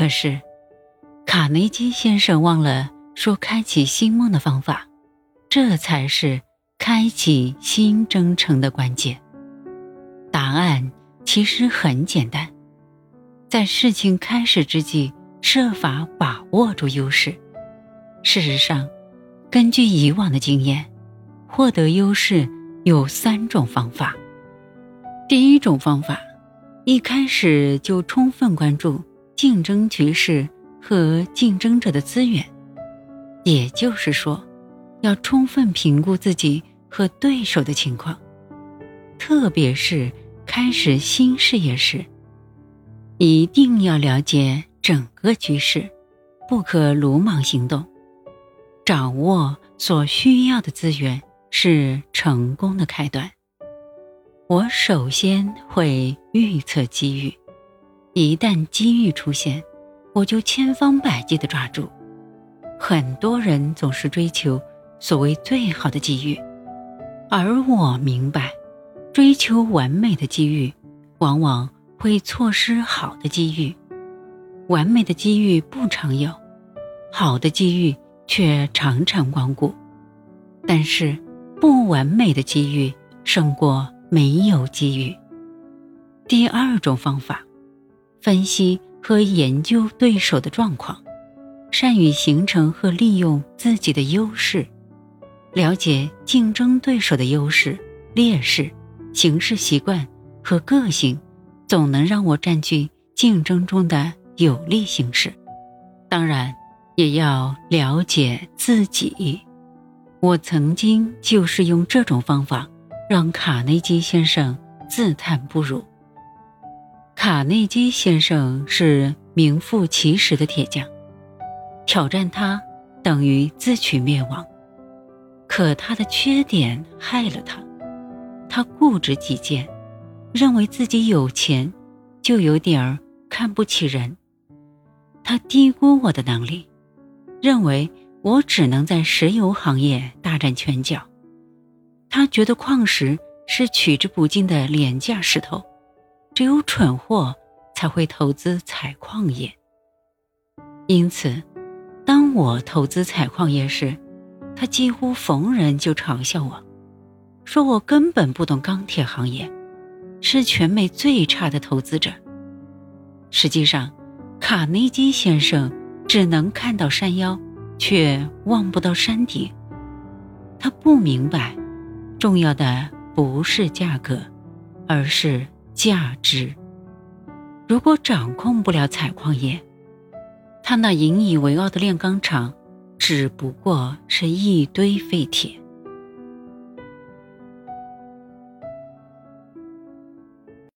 可是，卡内基先生忘了说开启新梦的方法，这才是开启新征程的关键。答案其实很简单，在事情开始之际，设法把握住优势。事实上，根据以往的经验，获得优势有三种方法。第一种方法，一开始就充分关注竞争局势和竞争者的资源，也就是说，要充分评估自己和对手的情况，特别是开始新事业时，一定要了解整个局势，不可鲁莽行动。掌握所需要的资源是成功的开端。我首先会预测机遇，一旦机遇出现，我就千方百计的抓住。很多人总是追求所谓最好的机遇，而我明白，追求完美的机遇，往往会错失好的机遇。完美的机遇不常有，好的机遇。却常常光顾，但是不完美的机遇胜过没有机遇。第二种方法，分析和研究对手的状况，善于形成和利用自己的优势，了解竞争对手的优势、劣势、行事习惯和个性，总能让我占据竞争中的有利形势。当然。也要了解自己。我曾经就是用这种方法，让卡内基先生自叹不如。卡内基先生是名副其实的铁匠，挑战他等于自取灭亡。可他的缺点害了他，他固执己见，认为自己有钱，就有点儿看不起人。他低估我的能力。认为我只能在石油行业大展拳脚，他觉得矿石是取之不尽的廉价石头，只有蠢货才会投资采矿业。因此，当我投资采矿业时，他几乎逢人就嘲笑我，说我根本不懂钢铁行业，是全美最差的投资者。实际上，卡内基先生。只能看到山腰，却望不到山顶。他不明白，重要的不是价格，而是价值。如果掌控不了采矿业，他那引以为傲的炼钢厂，只不过是一堆废铁。